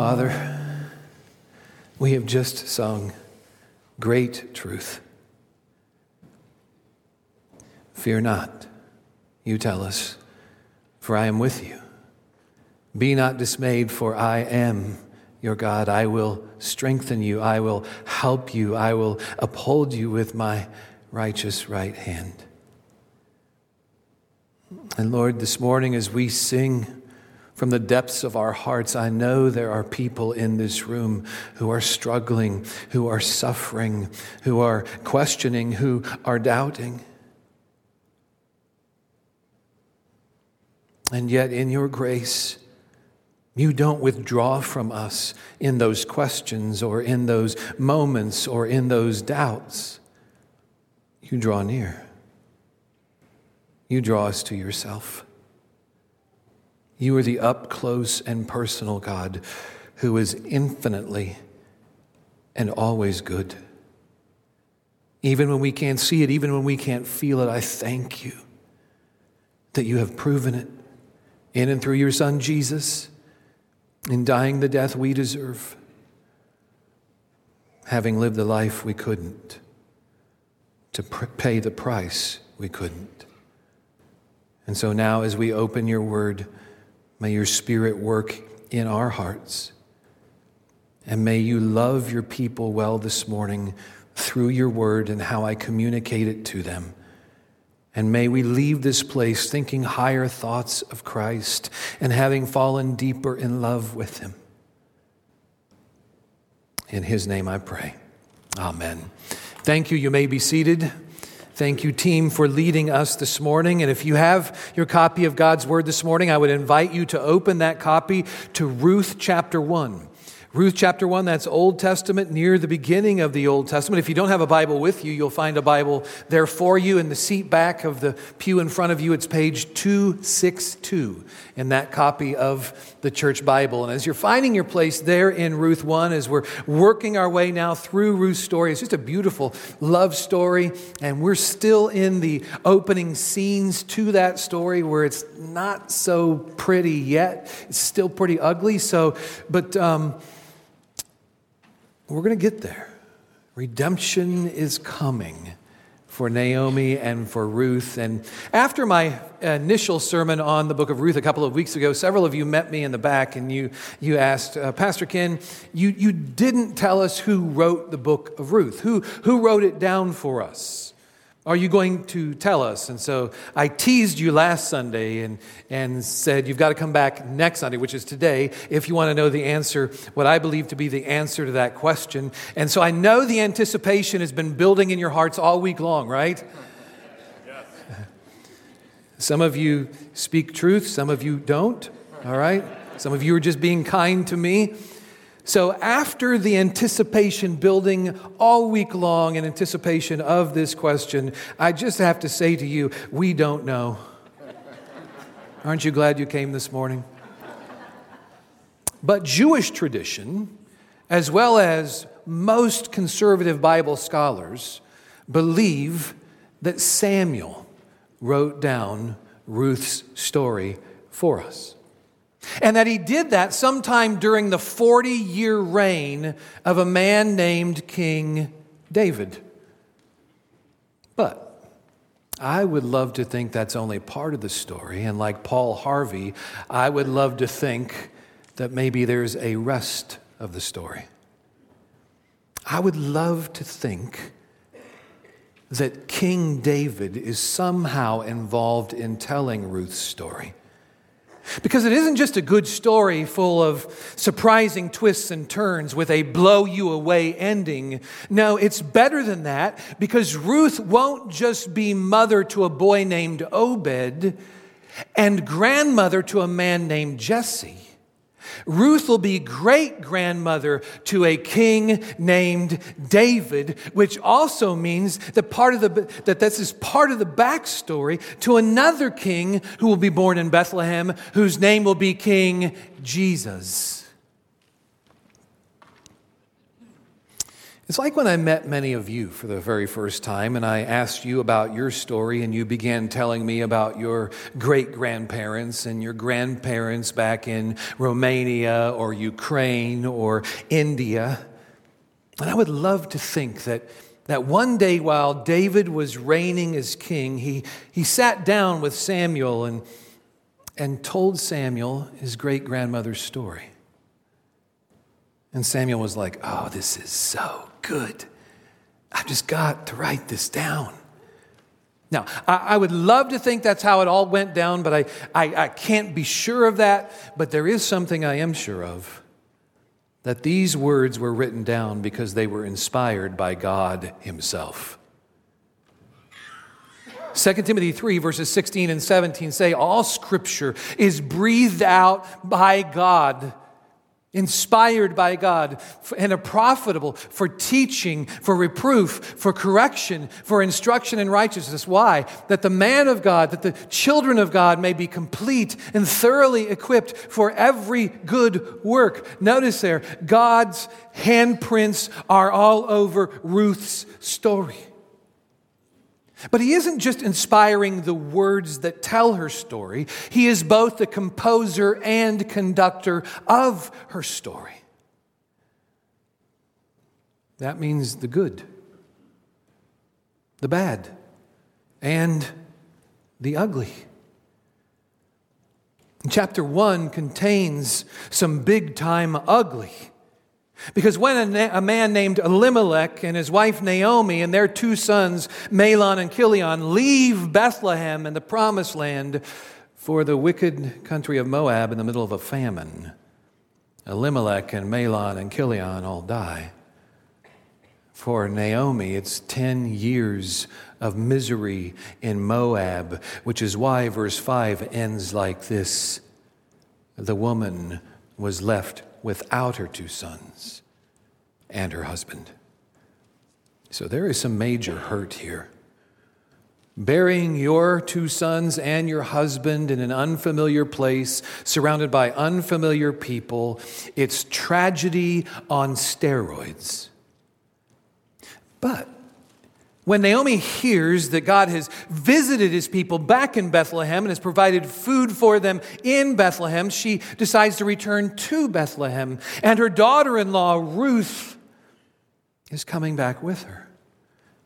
Father, we have just sung great truth. Fear not, you tell us, for I am with you. Be not dismayed, for I am your God. I will strengthen you. I will help you. I will uphold you with my righteous right hand. And Lord, this morning as we sing from the depths of our hearts, I know there are people in this room who are struggling, who are suffering, who are questioning, who are doubting. And yet, in your grace, you don't withdraw from us in those questions or in those moments or in those doubts. You draw near. You draw us to yourself. You are the up close and personal God who is infinitely and always good. Even when we can't see it, even when we can't feel it, I thank you that you have proven it in and through your Son Jesus in dying the death we deserve, having lived the life we couldn't, to pay the price we couldn't. And so now, as we open your word, may your spirit work in our hearts. And may you love your people well this morning through your word and how I communicate it to them. And may we leave this place thinking higher thoughts of Christ and having fallen deeper in love with Him. In His name I pray. Amen. Thank you. You may be seated. Thank you, team, for leading us this morning. And if you have your copy of God's Word this morning, I would invite you to open that copy to Ruth chapter 1. Ruth chapter 1, that's Old Testament, near the beginning of the Old Testament. If you don't have a Bible with you, you'll find a Bible there for you in the seat back of the pew in front of you. It's page 262 in that copy of the church Bible. And as you're finding your place there in Ruth 1, as we're working our way now through Ruth's story, it's just a beautiful love story. And we're still in the opening scenes to that story where it's not so pretty yet. It's still pretty ugly. So, but, um, we're going to get there. Redemption is coming for Naomi and for Ruth. And after my initial sermon on the book of Ruth a couple of weeks ago, several of you met me in the back and you, you asked, uh, Pastor Ken, you, you didn't tell us who wrote the book of Ruth. Who, who wrote it down for us? Are you going to tell us? And so I teased you last Sunday and, and said, You've got to come back next Sunday, which is today, if you want to know the answer, what I believe to be the answer to that question. And so I know the anticipation has been building in your hearts all week long, right? Yes. Some of you speak truth, some of you don't, all right? Some of you are just being kind to me. So, after the anticipation building all week long in anticipation of this question, I just have to say to you, we don't know. Aren't you glad you came this morning? But Jewish tradition, as well as most conservative Bible scholars, believe that Samuel wrote down Ruth's story for us. And that he did that sometime during the 40 year reign of a man named King David. But I would love to think that's only part of the story. And like Paul Harvey, I would love to think that maybe there's a rest of the story. I would love to think that King David is somehow involved in telling Ruth's story. Because it isn't just a good story full of surprising twists and turns with a blow you away ending. No, it's better than that because Ruth won't just be mother to a boy named Obed and grandmother to a man named Jesse. Ruth will be great grandmother to a king named David, which also means that part of the that this is part of the backstory to another king who will be born in Bethlehem, whose name will be King Jesus. It's like when I met many of you for the very first time and I asked you about your story and you began telling me about your great grandparents and your grandparents back in Romania or Ukraine or India. And I would love to think that, that one day while David was reigning as king, he, he sat down with Samuel and, and told Samuel his great grandmother's story. And Samuel was like, Oh, this is so good. I've just got to write this down. Now, I, would love to think that's how it all went down, but I, I, I can't be sure of that. But there is something I am sure of that these words were written down because they were inspired by God Himself. 2 Timothy 3, verses 16 and 17 say, All scripture is breathed out by God inspired by God and are profitable for teaching, for reproof, for correction, for instruction in righteousness. Why? That the man of God, that the children of God may be complete and thoroughly equipped for every good work. Notice there, God's handprints are all over Ruth's story. But he isn't just inspiring the words that tell her story, he is both the composer and conductor of her story. That means the good, the bad, and the ugly. Chapter 1 contains some big time ugly. Because when a, a, man named Elimelech and his wife Naomi and their two sons, Mahlon and Chilion, leave Bethlehem and the promised land for the wicked country of Moab in the middle of a famine, Elimelech and Mahlon and Chilion all die. For Naomi, it's 10 years of misery in Moab, which is why verse 5 ends like this The woman was left without her two sons and her husband. So there is some major hurt here. Burying your two sons and your husband in an unfamiliar place, surrounded by unfamiliar people, it's tragedy on steroids. But when Naomi hears that God has visited his people back in Bethlehem and has provided food for them in Bethlehem, she decides to return to Bethlehem. And her daughter in law, Ruth, is coming back with her.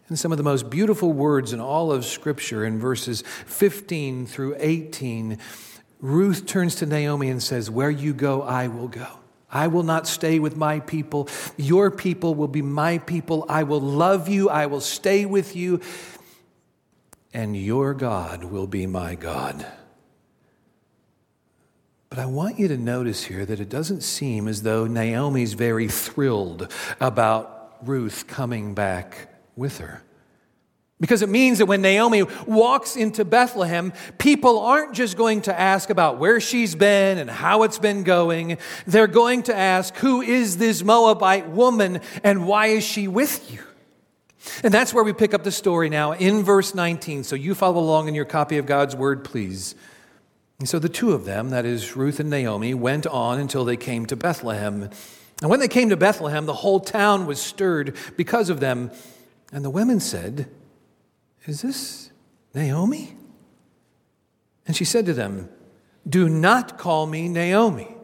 And some of the most beautiful words in all of Scripture in verses 15 through 18, Ruth turns to Naomi and says, Where you go, I will go. I will not stay with my people. Your people will be my people. I will love you. I will stay with you. And your God will be my God. But I want you to notice here that it doesn't seem as though Naomi's very thrilled about Ruth coming back with her. Because it means that when Naomi walks into Bethlehem, people aren't just going to ask about where she's been and how it's been going. They're going to ask, Who is this Moabite woman and why is she with you? And that's where we pick up the story now in verse 19. So you follow along in your copy of God's word, please. And so the two of them, that is Ruth and Naomi, went on until they came to Bethlehem. And when they came to Bethlehem, the whole town was stirred because of them. And the women said, is this Naomi? And she said to them, Do not call me Naomi.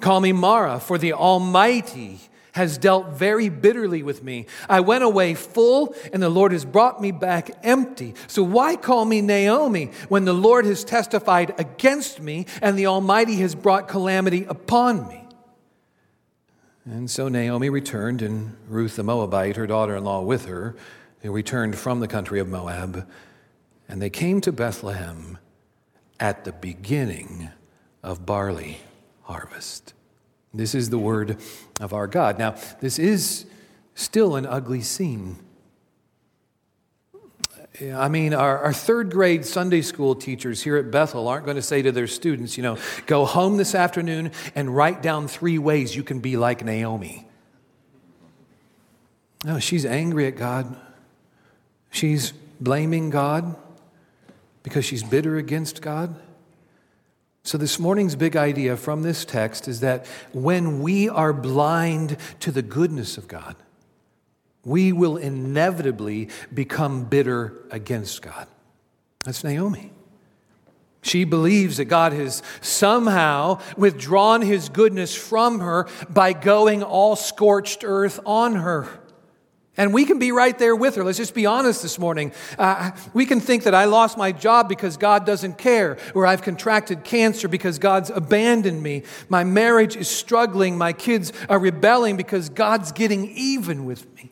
Call me Mara, for the Almighty has dealt very bitterly with me. I went away full, and the Lord has brought me back empty. So why call me Naomi when the Lord has testified against me, and the Almighty has brought calamity upon me? And so Naomi returned, and Ruth the Moabite, her daughter in law, with her who returned from the country of Moab, and they came to Bethlehem at the beginning of barley harvest. This is the word of our God. Now, this is still an ugly scene. I mean, our, our, third grade Sunday school teachers here at Bethel aren't going to say to their students, you know, go home this afternoon and write down three ways you can be like Naomi. No, she's angry at God She's blaming God because she's bitter against God. So, this morning's big idea from this text is that when we are blind to the goodness of God, we will inevitably become bitter against God. That's Naomi. She believes that God has somehow withdrawn his goodness from her by going all scorched earth on her. And we can be right there with her. Let's just be honest this morning. Uh, we can think that I lost my job because God doesn't care, or I've contracted cancer because God's abandoned me. My marriage is struggling. My kids are rebelling because God's getting even with me.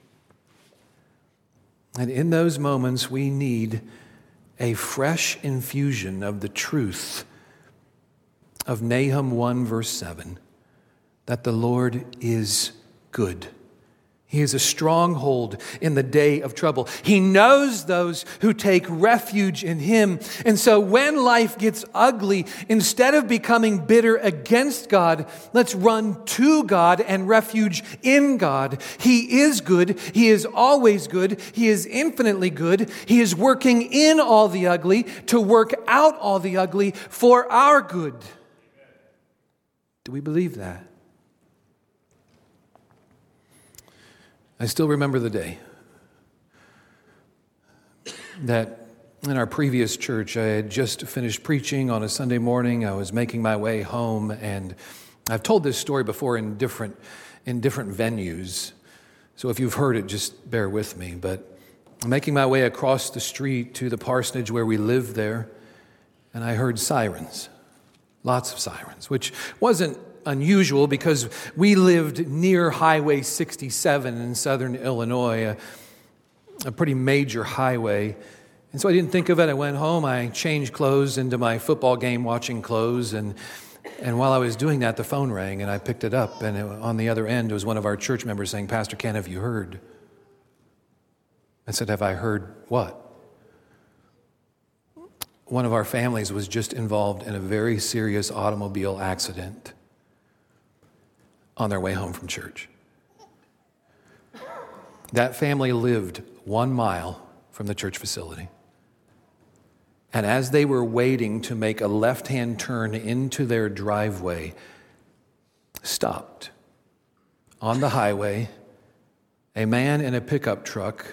And in those moments, we need a fresh infusion of the truth of Nahum 1, verse 7, that the Lord is good. He is a stronghold in the day of trouble. He knows those who take refuge in Him. And so when life gets ugly, instead of becoming bitter against God, let's run to God and refuge in God. He is good. He is always good. He is infinitely good. He is working in all the ugly to work out all the ugly for our good. Do we believe that? I still remember the day that in our previous church, I had just finished preaching on a Sunday morning. I was making my way home, and I've told this story before in different, in different venues. So if you've heard it, just bear with me. But I'm making my way across the street to the parsonage where we lived there, and I heard sirens, lots of sirens, which wasn't unusual because we lived near Highway 67 in southern Illinois, a, a pretty major highway. And so I didn't think of it. I went home, I changed clothes into my football game watching clothes, and, and while I was doing that, the phone rang, and I picked it up, and it, on the other end was one of our church members saying, Pastor Ken, have you heard? I said, Have I heard what? One of our families was just involved in a very serious automobile accident on their way home from church. That family lived one mile from the church facility. And as they were waiting to make a left hand turn into their driveway, stopped on the highway. A man in a pickup truck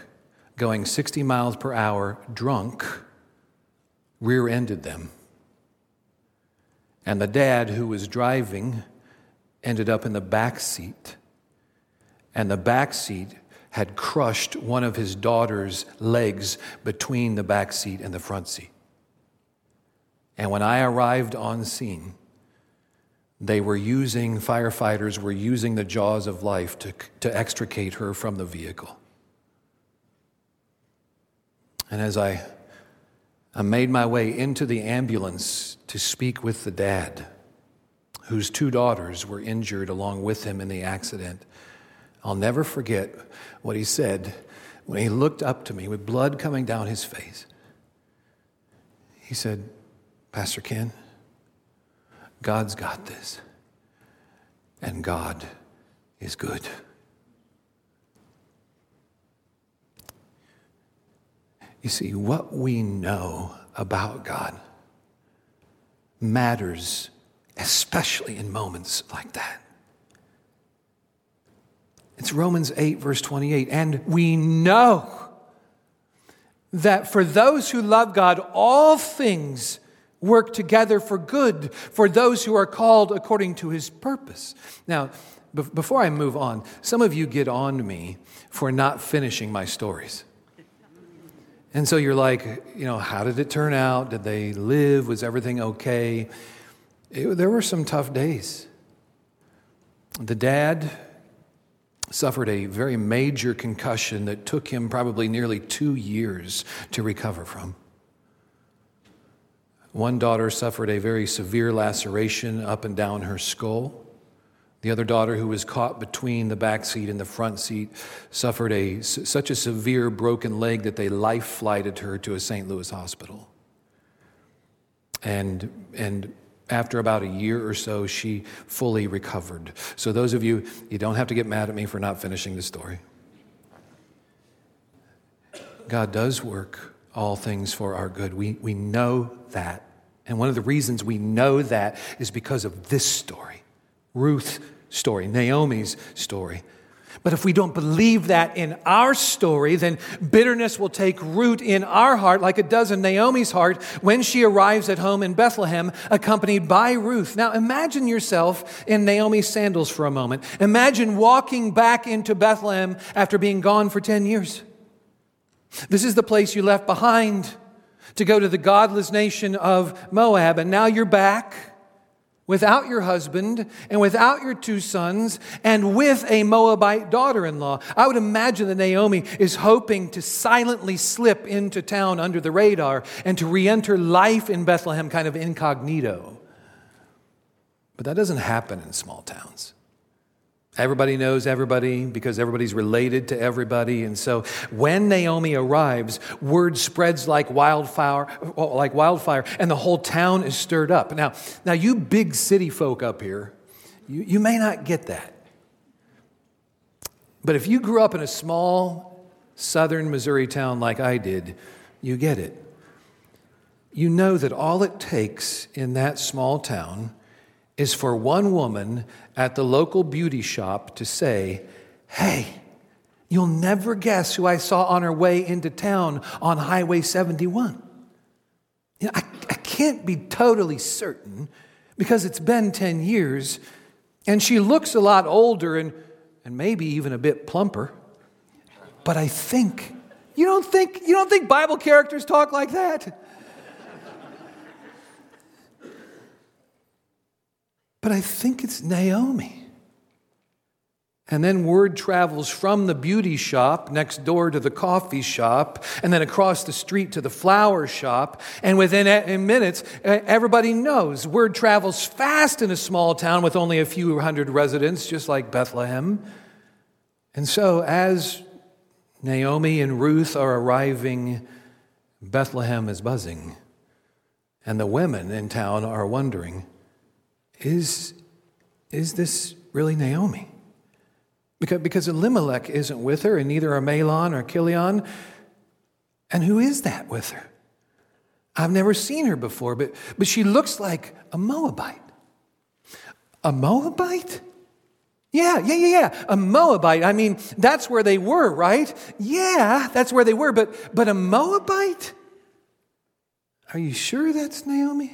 going 60 miles per hour, drunk, rear ended them. And the dad who was driving ended up in the back seat, and the back seat had crushed one of his daughter's legs between the back seat and the front seat. And when I arrived on scene, they were using, firefighters were using the jaws of life to, to extricate her from the vehicle. And as I, I made my way into the ambulance to speak with the dad, whose two daughters were injured along with him in the accident. I'll never forget what he said when he looked up to me with blood coming down his face. He said, Pastor Ken, God's got this, and God is good. You see, what we know about God matters especially in moments like that. It's Romans 8, verse 28. And we know that for those who love God, all things work together for good for those who are called according to his purpose. Now, before I move on, some of you get on me for not finishing my stories. And so you're like, you know, how did it turn out? Did they live? Was everything okay? It, there were some tough days. The dad suffered a very major concussion that took him probably nearly two years to recover from. One daughter suffered a very severe laceration up and down her skull. The other daughter, who was caught between the back seat and the front seat, suffered a, such a severe broken leg that they life flighted her to a St. Louis hospital. And, and after about a year or so, she fully recovered. So, those of you, you don't have to get mad at me for not finishing the story. God does work all things for our good. We, we know that. And one of the reasons we know that is because of this story Ruth's story, Naomi's story. But if we don't believe that in our story, then bitterness will take root in our heart, like it does in Naomi's heart when she arrives at home in Bethlehem, accompanied by Ruth. Now, imagine yourself in Naomi's sandals for a moment. Imagine walking back into Bethlehem after being gone for 10 years. This is the place you left behind to go to the godless nation of Moab, and now you're back without your husband and without your two sons and with a Moabite daughter in law. I would imagine that Naomi is hoping to silently slip into town under the radar and to re enter life in Bethlehem kind of incognito. But that doesn't happen in small towns. Everybody knows everybody because everybody's related to everybody. And so when Naomi arrives, word spreads like wildfire, like wildfire, and the whole town is stirred up. Now, now you big city folk up here, you, you may not get that. But if you grew up in a small southern Missouri town like I did, you get it. You know that all it takes in that small town is for one woman at the local beauty shop to say, Hey, you'll never guess who I saw on her way into town on Highway 71. You know, I, I can't be totally certain because it's been 10 years and she looks a lot older and, and maybe even a bit plumper. But I think, you don't think, you don't think Bible characters talk like that? But I think it's Naomi. And then word travels from the beauty shop next door to the coffee shop, and then across the street to the flower shop. And within minutes, everybody knows. Word travels fast in a small town with only a few hundred residents, just like Bethlehem. And so, as Naomi and Ruth are arriving, Bethlehem is buzzing. And the women in town are wondering is, is this really Naomi? Because, because Elimelech isn't with her, and neither are Mahlon or Chilion. And who is that with her? I've never seen her before, but, but she looks like a Moabite. A Moabite? Yeah, yeah, yeah, yeah. A Moabite. I mean, that's where they were, right? Yeah, that's where they were, but, but a Moabite? Are you sure that's Naomi?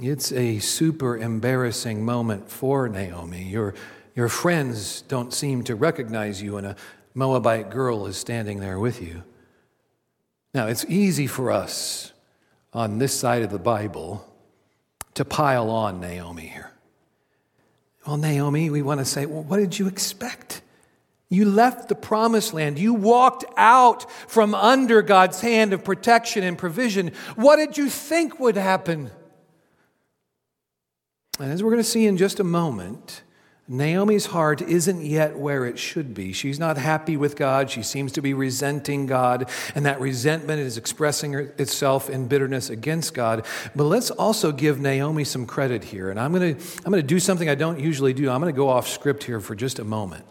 It's a super embarrassing moment for Naomi. Your, your friends don't seem to recognize you, and a Moabite girl is standing there with you. Now, it's easy for us on this side of the Bible to pile on Naomi here. Well, Naomi, we want to say, well, what did you expect? You left the promised land. You walked out from under God's hand of protection and provision. What did you think would happen? And as we're going to see in just a moment, Naomi's heart isn't yet where it should be. She's not happy with God. She seems to be resenting God, and that resentment is expressing itself in bitterness against God. But let's also give Naomi some credit here. And I'm going to, I'm going to do something I don't usually do. I'm going to go off script here for just a moment.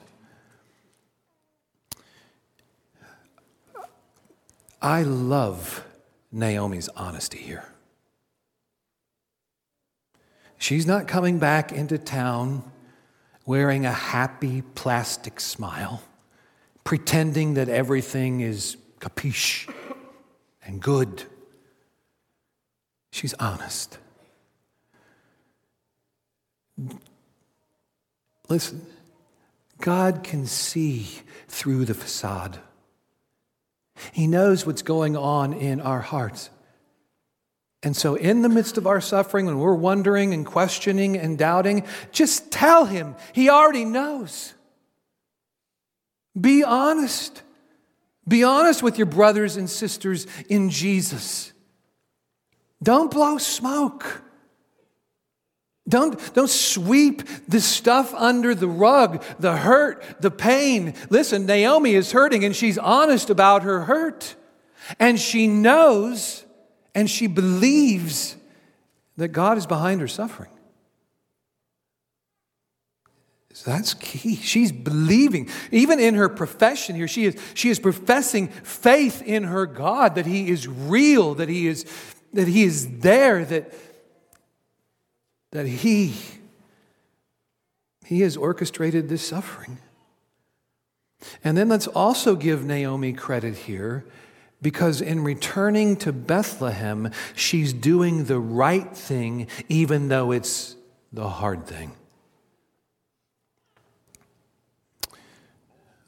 I love Naomi's honesty here. She's not coming back into town wearing a happy plastic smile, pretending that everything is capiche and good. She's honest. Listen, God can see through the facade. He knows what's going on in our hearts. And so, in the midst of our suffering, when we're wondering and questioning and doubting, just tell Him. He already knows. Be honest. Be honest with your brothers and sisters in Jesus. Don't blow smoke. Don't, don't sweep the stuff under the rug, the hurt, the pain. Listen, Naomi is hurting and she's honest about her hurt. And she knows and she believes that God is behind her suffering. So that's key. She's believing. Even in her profession here, she is, she is professing faith in her God that He is real, that He is, that he is there, that, that He He has orchestrated this suffering. And then let's also give Naomi credit here because in returning to Bethlehem, she's doing the right thing, even though it's the hard thing.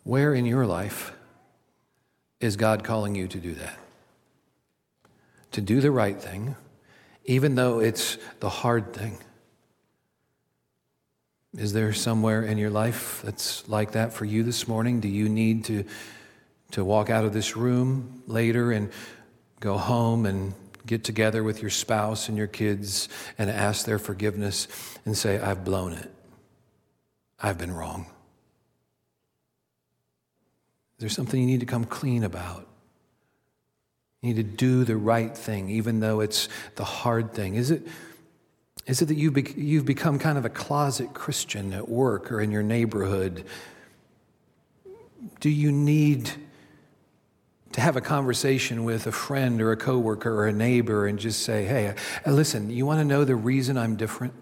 Where in your life is God calling you to do that? To do the right thing, even though it's the hard thing. Is there somewhere in your life that's like that for you this morning? Do you need to, to walk out of this room later and go home and get together with your spouse and your kids and ask their forgiveness and say, I've blown it. I've been wrong. There's something you need to come clean about. You need to do the right thing, even though it's the hard thing. Is it, is it that you've, be, you've become kind of a closet Christian at work or in your neighborhood? Do you need to have a conversation with a friend or a coworker or a neighbor and just say, hey, uh, listen, you want to know the reason I'm different?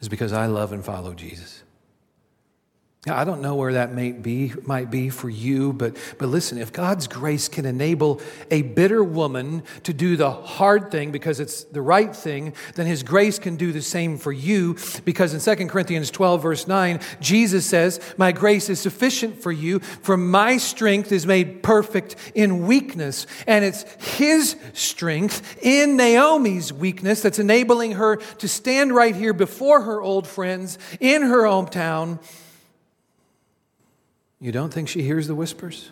Is because I love and follow Jesus. I don't know where that may be, might be for you, but, but listen, if God's grace can enable a bitter woman to do the hard thing because it's the right thing, then his grace can do the same for you because in 2 Corinthians 12, verse 9, Jesus says, My grace is sufficient for you, for my strength is made perfect in weakness. And it's his strength in Naomi's weakness that's enabling her to stand right here before her old friends in her hometown you don't think she hears the whispers?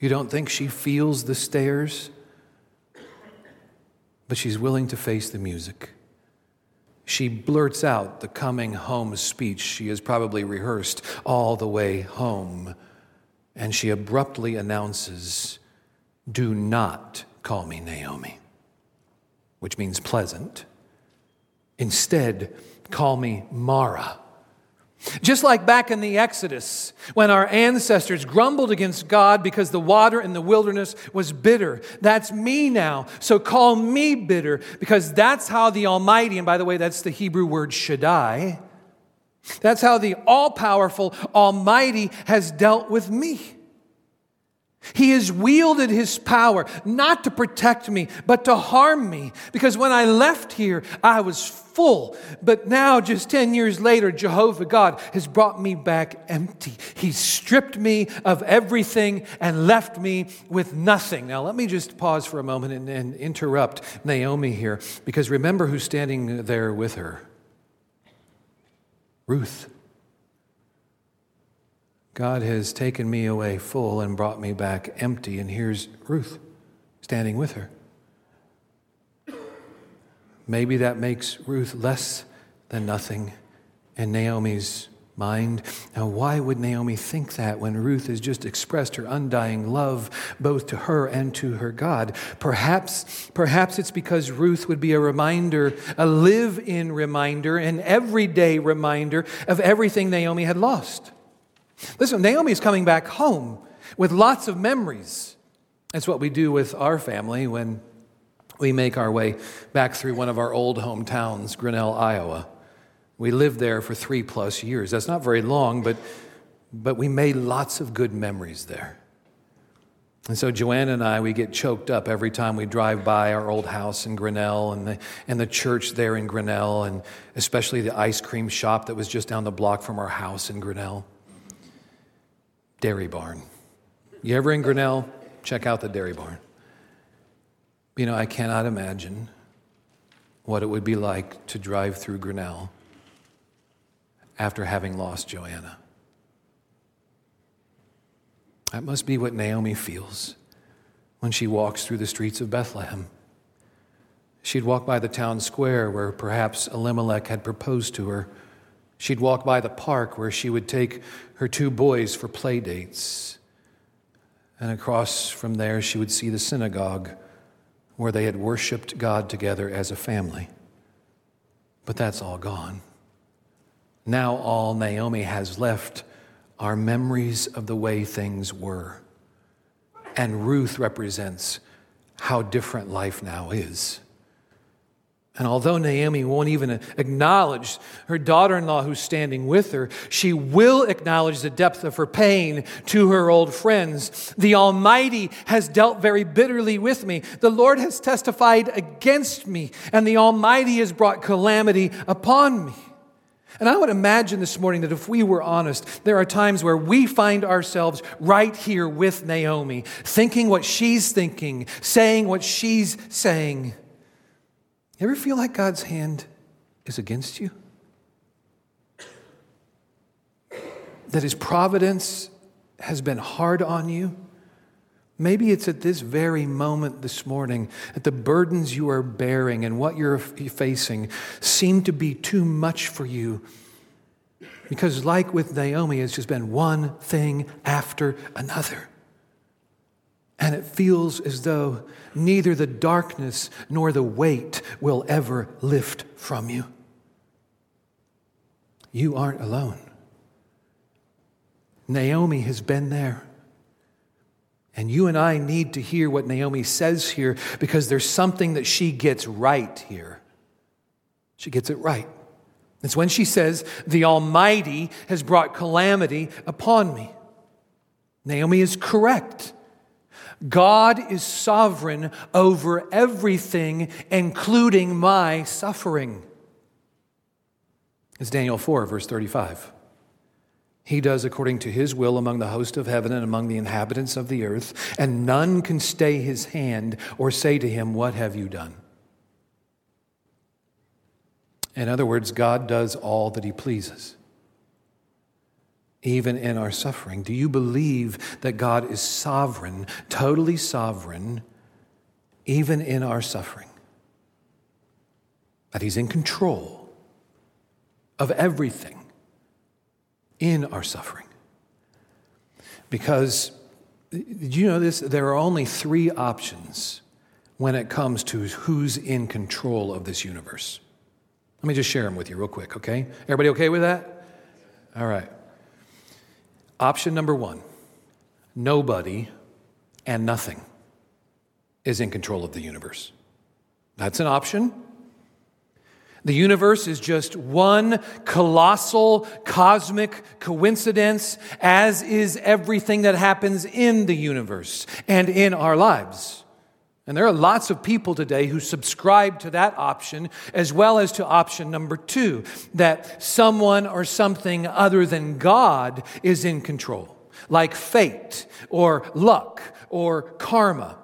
You don't think she feels the stares? But she's willing to face the music. She blurts out the coming home speech she has probably rehearsed all the way home. And she abruptly announces, Do not call me Naomi, which means pleasant. Instead, call me Mara just like back in the Exodus, when our ancestors grumbled against God because the water in the wilderness was bitter. That's me now. So call me bitter because that's how the Almighty, and by the way, that's the Hebrew word Shaddai, that's how the all powerful Almighty has dealt with me. He has wielded his power not to protect me, but to harm me. Because when I left here, I was full. But now, just 10 years later, Jehovah God has brought me back empty. He stripped me of everything and left me with nothing. Now, let me just pause for a moment and, and interrupt Naomi here, because remember who's standing there with her Ruth. God has taken me away full and brought me back empty, and here's Ruth standing with her. Maybe that makes Ruth less than nothing in Naomi's mind. Now, why would Naomi think that when Ruth has just expressed her undying love both to her and to her God? Perhaps, perhaps it's because Ruth would be a reminder, a live in reminder, an everyday reminder of everything Naomi had lost. Listen, Naomi is coming back home with lots of memories. That's what we do with our family when we make our way back through one of our old hometowns, Grinnell, Iowa. We lived there for three plus years. That's not very long, but, but we made lots of good memories there. And so Joanna and I, we get choked up every time we drive by our old house in Grinnell and the, and the church there in Grinnell, and especially the ice cream shop that was just down the block from our house in Grinnell. Dairy Barn. You ever in Grinnell? Check out the Dairy Barn. You know, I cannot imagine what it would be like to drive through Grinnell after having lost Joanna. That must be what Naomi feels when she walks through the streets of Bethlehem. She'd walk by the town square where perhaps Elimelech had proposed to her She'd walk by the park where she would take her two boys for play dates. And across from there, she would see the synagogue where they had worshiped God together as a family. But that's all gone. Now, all Naomi has left are memories of the way things were. And Ruth represents how different life now is. And although Naomi won't even acknowledge her daughter in law who's standing with her, she will acknowledge the depth of her pain to her old friends. The Almighty has dealt very bitterly with me. The Lord has testified against me, and the Almighty has brought calamity upon me. And I would imagine this morning that if we were honest, there are times where we find ourselves right here with Naomi, thinking what she's thinking, saying what she's saying. You ever feel like God's hand is against you? That his providence has been hard on you? Maybe it's at this very moment this morning that the burdens you are bearing and what you're facing seem to be too much for you. Because, like with Naomi, it's just been one thing after another. And it feels as though neither the darkness nor the weight will ever lift from you. You aren't alone. Naomi has been there. And you and I need to hear what Naomi says here because there's something that she gets right here. She gets it right. It's when she says, The Almighty has brought calamity upon me. Naomi is correct. God is sovereign over everything, including my suffering. It's Daniel 4, verse 35. He does according to his will among the host of heaven and among the inhabitants of the earth, and none can stay his hand or say to him, What have you done? In other words, God does all that he pleases even in our suffering? Do you believe that God is sovereign, totally sovereign, even in our suffering? That He's in control of everything in our suffering? Because, did you know this? There are only three options when it comes to who's in control of this universe. Let me just share them with you real quick, okay? Everybody okay with that? All right. Option number one nobody and nothing is in control of the universe. That's an option. The universe is just one colossal cosmic coincidence, as is everything that happens in the universe and in our lives. And there are lots of people today who subscribe to that option as well as to option number two that someone or something other than God is in control, like fate or luck or karma.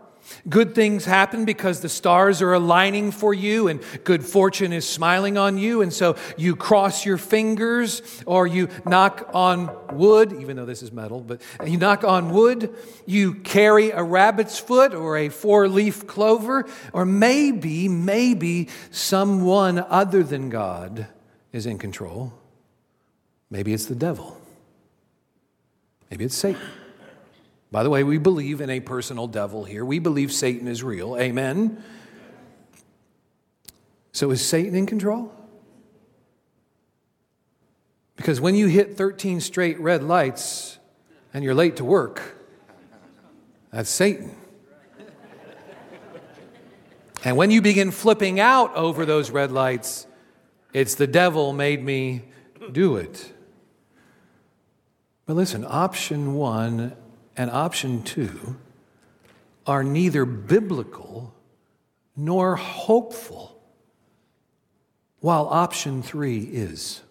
Good things happen because the stars are aligning for you and good fortune is smiling on you. And so you cross your fingers or you knock on wood, even though this is metal, but you knock on wood. You carry a rabbit's foot or a four leaf clover, or maybe, maybe someone other than God is in control. Maybe it's the devil. Maybe it's Satan. By the way, we believe in a personal devil here. We believe Satan is real. Amen. So is Satan in control? Because when you hit 13 straight red lights and you're late to work, that's Satan. And when you begin flipping out over those red lights, it's the devil made me do it. But listen, option one and option two are neither biblical nor hopeful, while option three is.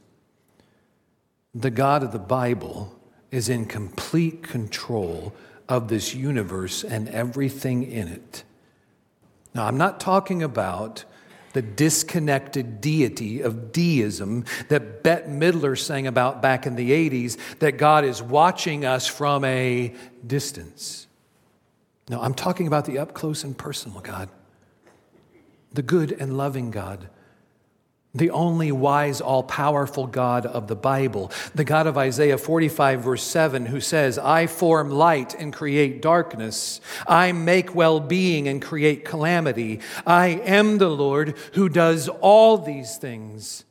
The God of the Bible is in complete control of this universe and everything in it. Now, I'm not talking about the disconnected deity of deism that Bette Midler sang about back in the 80s, that God is watching us from a distance. No, I'm talking about the up close and personal God, the good and loving God the only wise, all powerful God of the Bible, the God of Isaiah 45, verse 7, who says, I form light and create darkness. I make well being and create calamity. I am the Lord who does all these things.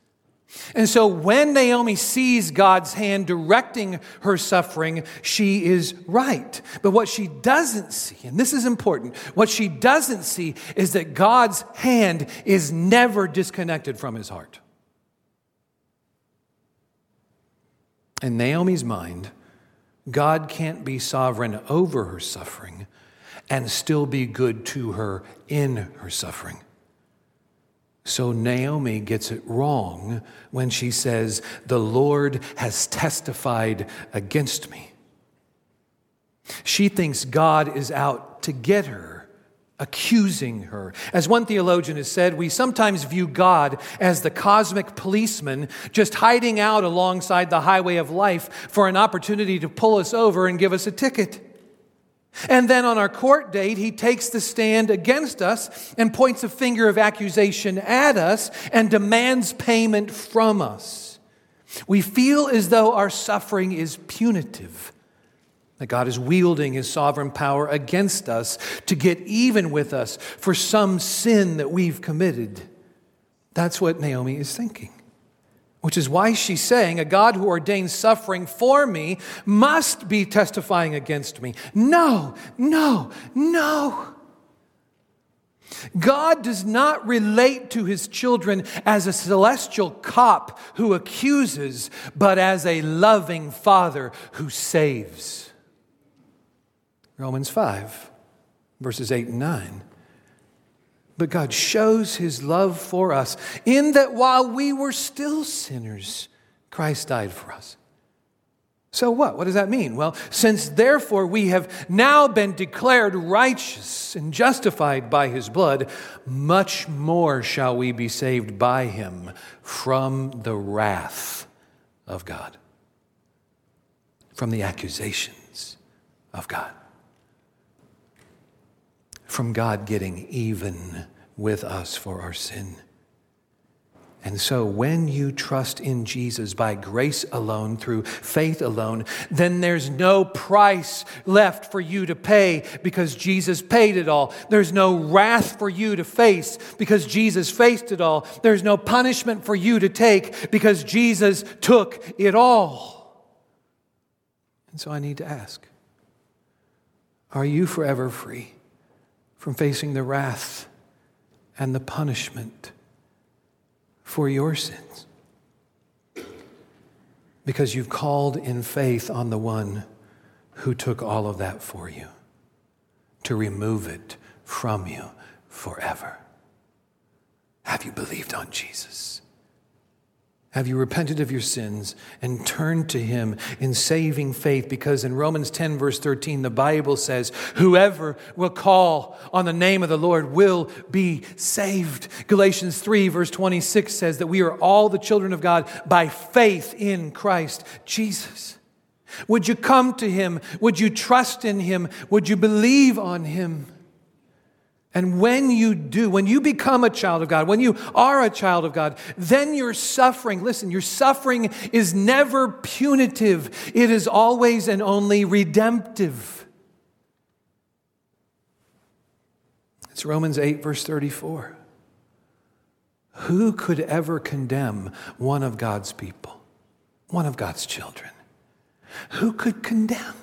And so when Naomi sees God's hand directing her suffering, she is right. But what she doesn't see, and this is important, what she doesn't see is that God's hand is never disconnected from his heart. In Naomi's mind, God can't be sovereign over her suffering and still be good to her in her suffering. So Naomi gets it wrong when she says, The Lord has testified against me. She thinks God is out to get her, accusing her. As one theologian has said, we sometimes view God as the cosmic policeman just hiding out alongside the highway of life for an opportunity to pull us over and give us a ticket. And then on our court date, he takes the stand against us and points a finger of accusation at us and demands payment from us. We feel as though our suffering is punitive, that God is wielding his sovereign power against us to get even with us for some sin that we've committed. That's what Naomi is thinking. Which is why she's saying, A God who ordains suffering for me must be testifying against me. No, no, no. God does not relate to his children as a celestial cop who accuses, but as a loving father who saves. Romans 5, verses 8 and 9. But God shows his love for us in that while we were still sinners, Christ died for us. So what? What does that mean? Well, since therefore we have now been declared righteous and justified by his blood, much more shall we be saved by him from the wrath of God, from the accusations of God from God getting even with us for our sin. And so, when you trust in Jesus by grace alone, through faith alone, then there's no price left for you to pay because Jesus paid it all. There's no wrath for you to face because Jesus faced it all. There's no punishment for you to take because Jesus took it all. And so, I need to ask are you forever free? From facing the wrath and the punishment for your sins. Because you've called in faith on the one who took all of that for you to remove it from you forever. Have you believed on Jesus? Have you repented of your sins and turned to him in saving faith? Because in Romans 10, verse 13, the Bible says, Whoever will call on the name of the Lord will be saved. Galatians 3, verse 26 says that we are all the children of God by faith in Christ Jesus. Would you come to him? Would you trust in him? Would you believe on him? And when you do, when you become a child of God, when you are a child of God, then your suffering, listen, your suffering is never punitive, it is always and only redemptive. It's Romans 8, verse 34. Who could ever condemn one of God's people, one of God's children? Who could condemn?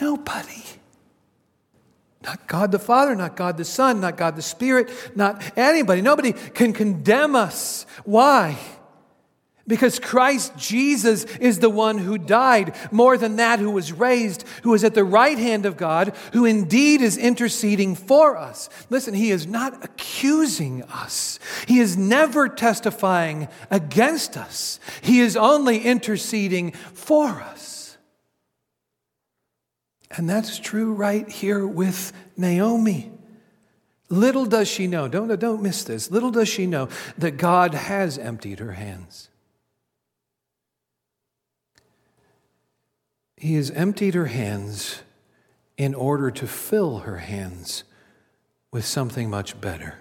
Nobody. Not God the Father, not God the Son, not God the Spirit, not anybody. Nobody can condemn us. Why? Because Christ Jesus is the one who died, more than that, who was raised, who is at the right hand of God, who indeed is interceding for us. Listen, he is not accusing us, he is never testifying against us, he is only interceding for us. And that's true right here with Naomi. Little does she know, don't, don't miss this, little does she know that God has emptied her hands. He has emptied her hands in order to fill her hands with something much better.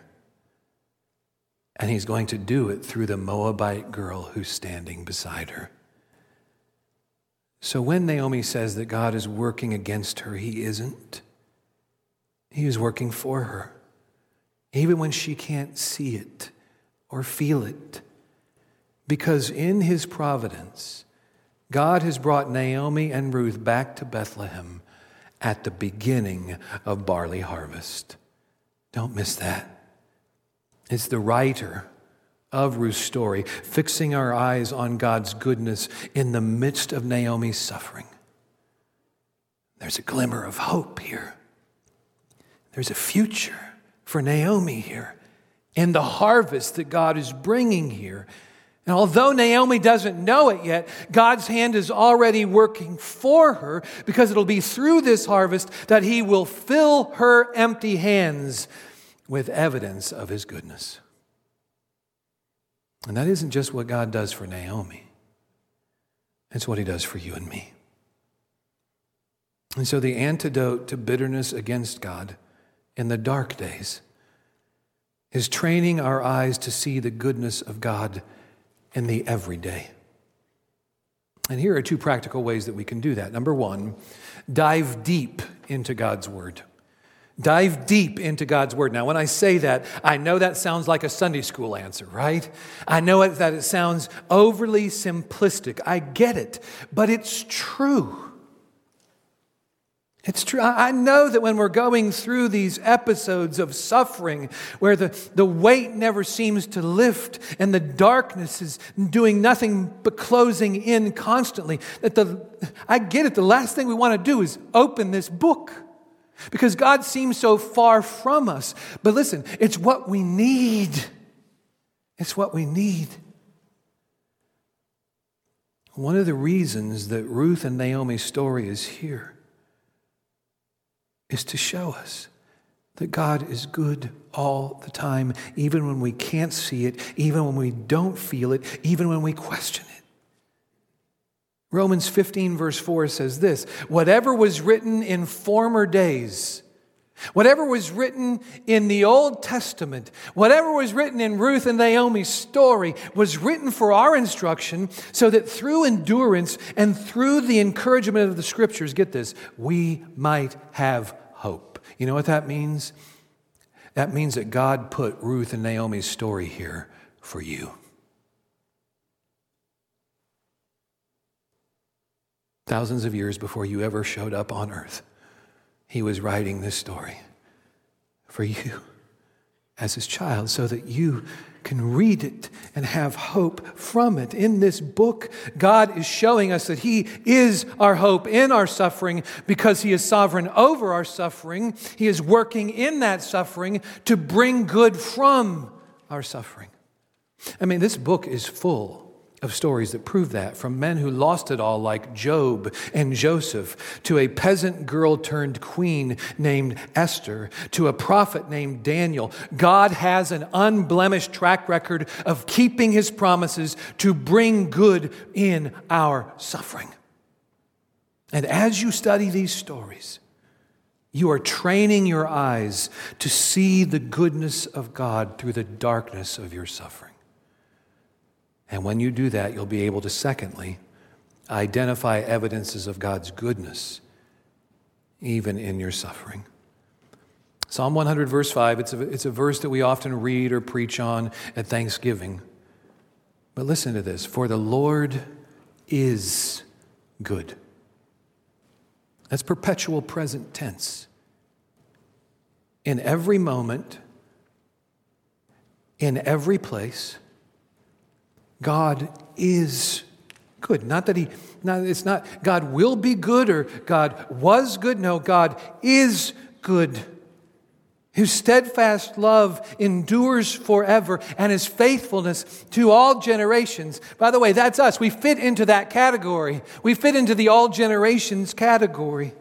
And he's going to do it through the Moabite girl who's standing beside her. So when Naomi says that God is working against her, he isn't. He is working for her, even when she can't see it or feel it. Because in his providence, God has brought Naomi and Ruth back to Bethlehem at the beginning of barley harvest. Don't miss that. It's the writer of Ruth's story, fixing our eyes on God's goodness in the midst of Naomi's suffering. There's a glimmer of hope here. There's a future for Naomi here in the harvest that God is bringing here. And although Naomi doesn't know it yet, God's hand is already working for her because it'll be through this harvest that He will fill her empty hands with evidence of His goodness. And that isn't just what God does for Naomi, it's what He does for you and me. And so, the antidote to bitterness against God in the dark days is training our eyes to see the goodness of God in the everyday. And here are two practical ways that we can do that. Number one, dive deep into God's Word. Dive deep into God's Word. Now, when I say that, I know that sounds like a Sunday school answer, right? I know it, that it sounds overly simplistic. I get it, but it's true. It's true. I know that when we're going through these episodes of suffering where the, the weight never seems to lift and the darkness is doing nothing but closing in constantly, that the, I get it. The last thing we want to do is open this book because God seems so far from us. But listen, it's what we need. It's what we need. One of the reasons that Ruth and Naomi's story is here is to show us that God is good all the time, even when we can't see it, even when we don't feel it, even when we question it. Romans 15, verse 4 says this Whatever was written in former days, Whatever was written in the Old Testament, whatever was written in Ruth and Naomi's story, was written for our instruction so that through endurance and through the encouragement of the scriptures, get this, we might have hope. You know what that means? That means that God put Ruth and Naomi's story here for you. Thousands of years before you ever showed up on earth. He was writing this story for you as his child so that you can read it and have hope from it. In this book, God is showing us that He is our hope in our suffering because He is sovereign over our suffering. He is working in that suffering to bring good from our suffering. I mean, this book is full of stories that prove that, from men who lost it all, like Job and Joseph, to a peasant girl turned queen named Esther, to a prophet named Daniel. God has an unblemished track record of keeping his promises to bring good in our suffering. And as you study these stories, you are training your eyes to see the goodness of God through the darkness of your suffering. And when you do that, you'll be able to, secondly, identify evidences of God's goodness, even in your suffering. Psalm 100, verse 5, it's a, it's a verse that we often read or preach on at Thanksgiving. But listen to this For the Lord is good. That's perpetual present tense. In every moment, in every place, God is good. Not that he, not, it's not God will be good or God was good. No, God is good. His steadfast love endures forever and his faithfulness to all generations. By the way, that's us. We fit into that category. We fit into the all generations category.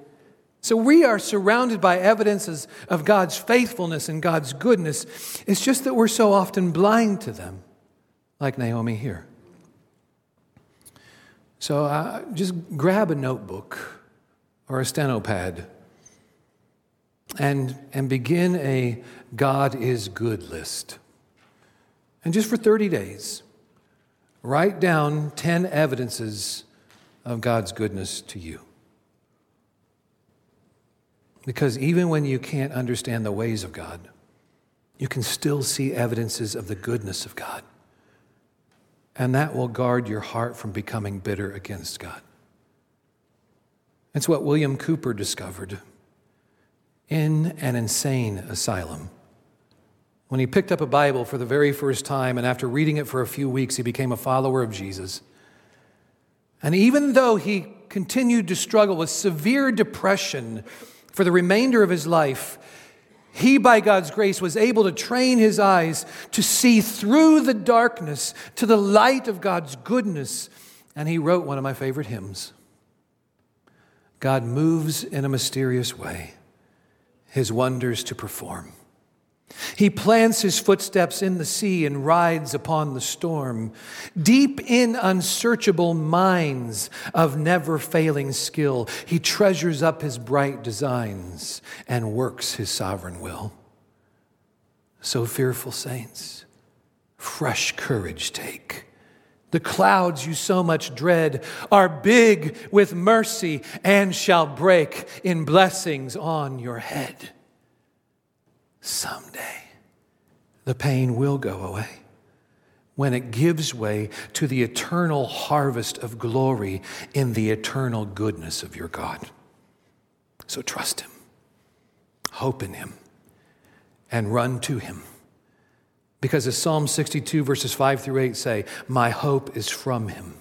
So we are surrounded by evidences of God's faithfulness and God's goodness. It's just that we're so often blind to them like Naomi here. So uh, just grab a notebook or a steno pad and, and begin a God is good list. And just for 30 days, write down 10 evidences of God's goodness to you. Because even when you can't understand the ways of God, you can still see evidences of the goodness of God. And that will guard your heart from becoming bitter against God. It's what William Cowper discovered in an insane asylum. When he picked up a Bible for the very first time, and after reading it for a few weeks, he became a follower of Jesus. And even though he continued to struggle with severe depression for the remainder of his life, he, by God's grace, was able to train his eyes to see through the darkness to the light of God's goodness. And he wrote one of my favorite hymns God moves in a mysterious way, his wonders to perform. He plants his footsteps in the sea and rides upon the storm. Deep in unsearchable mines of never failing skill, he treasures up his bright designs and works his sovereign will. So, fearful saints, fresh courage take. The clouds you so much dread are big with mercy and shall break in blessings on your head someday the pain will go away when it gives way to the eternal harvest of glory in the eternal goodness of your God. So trust Him, hope in Him, and run to Him. Because as Psalm 62, verses 5 through 8 say, My hope is from Him.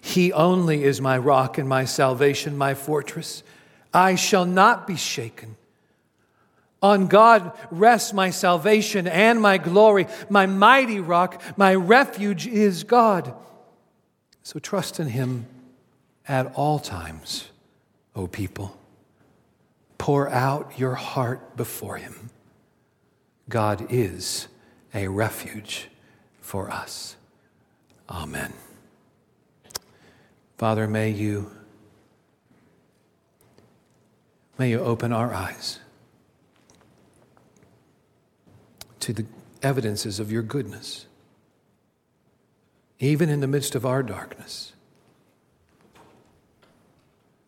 He only is my rock and my salvation, my fortress. I shall not be shaken. On God rests my salvation and my glory. My mighty rock, my refuge is God. So trust in Him at all times, O people. Pour out your heart before Him. God is a refuge for us. Amen. Father, may you, may you open our eyes to the evidences of your goodness, even in the midst of our darkness.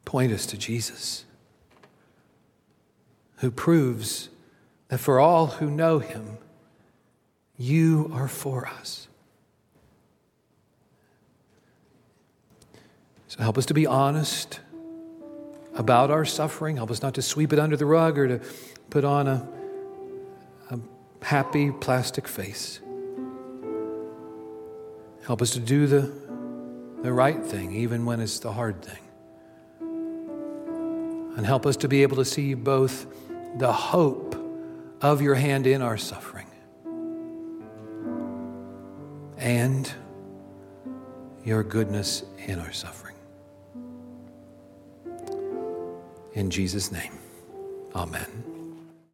Point us to Jesus, who proves that for all who know him, you are for us. So help us to be honest about our suffering. Help us not to sweep it under the rug or to put on a happy plastic face. Help us to do the, the right thing, even when it's the hard thing. And help us to be able to see both the hope of your hand in our suffering and your goodness in our suffering. In Jesus' name, amen.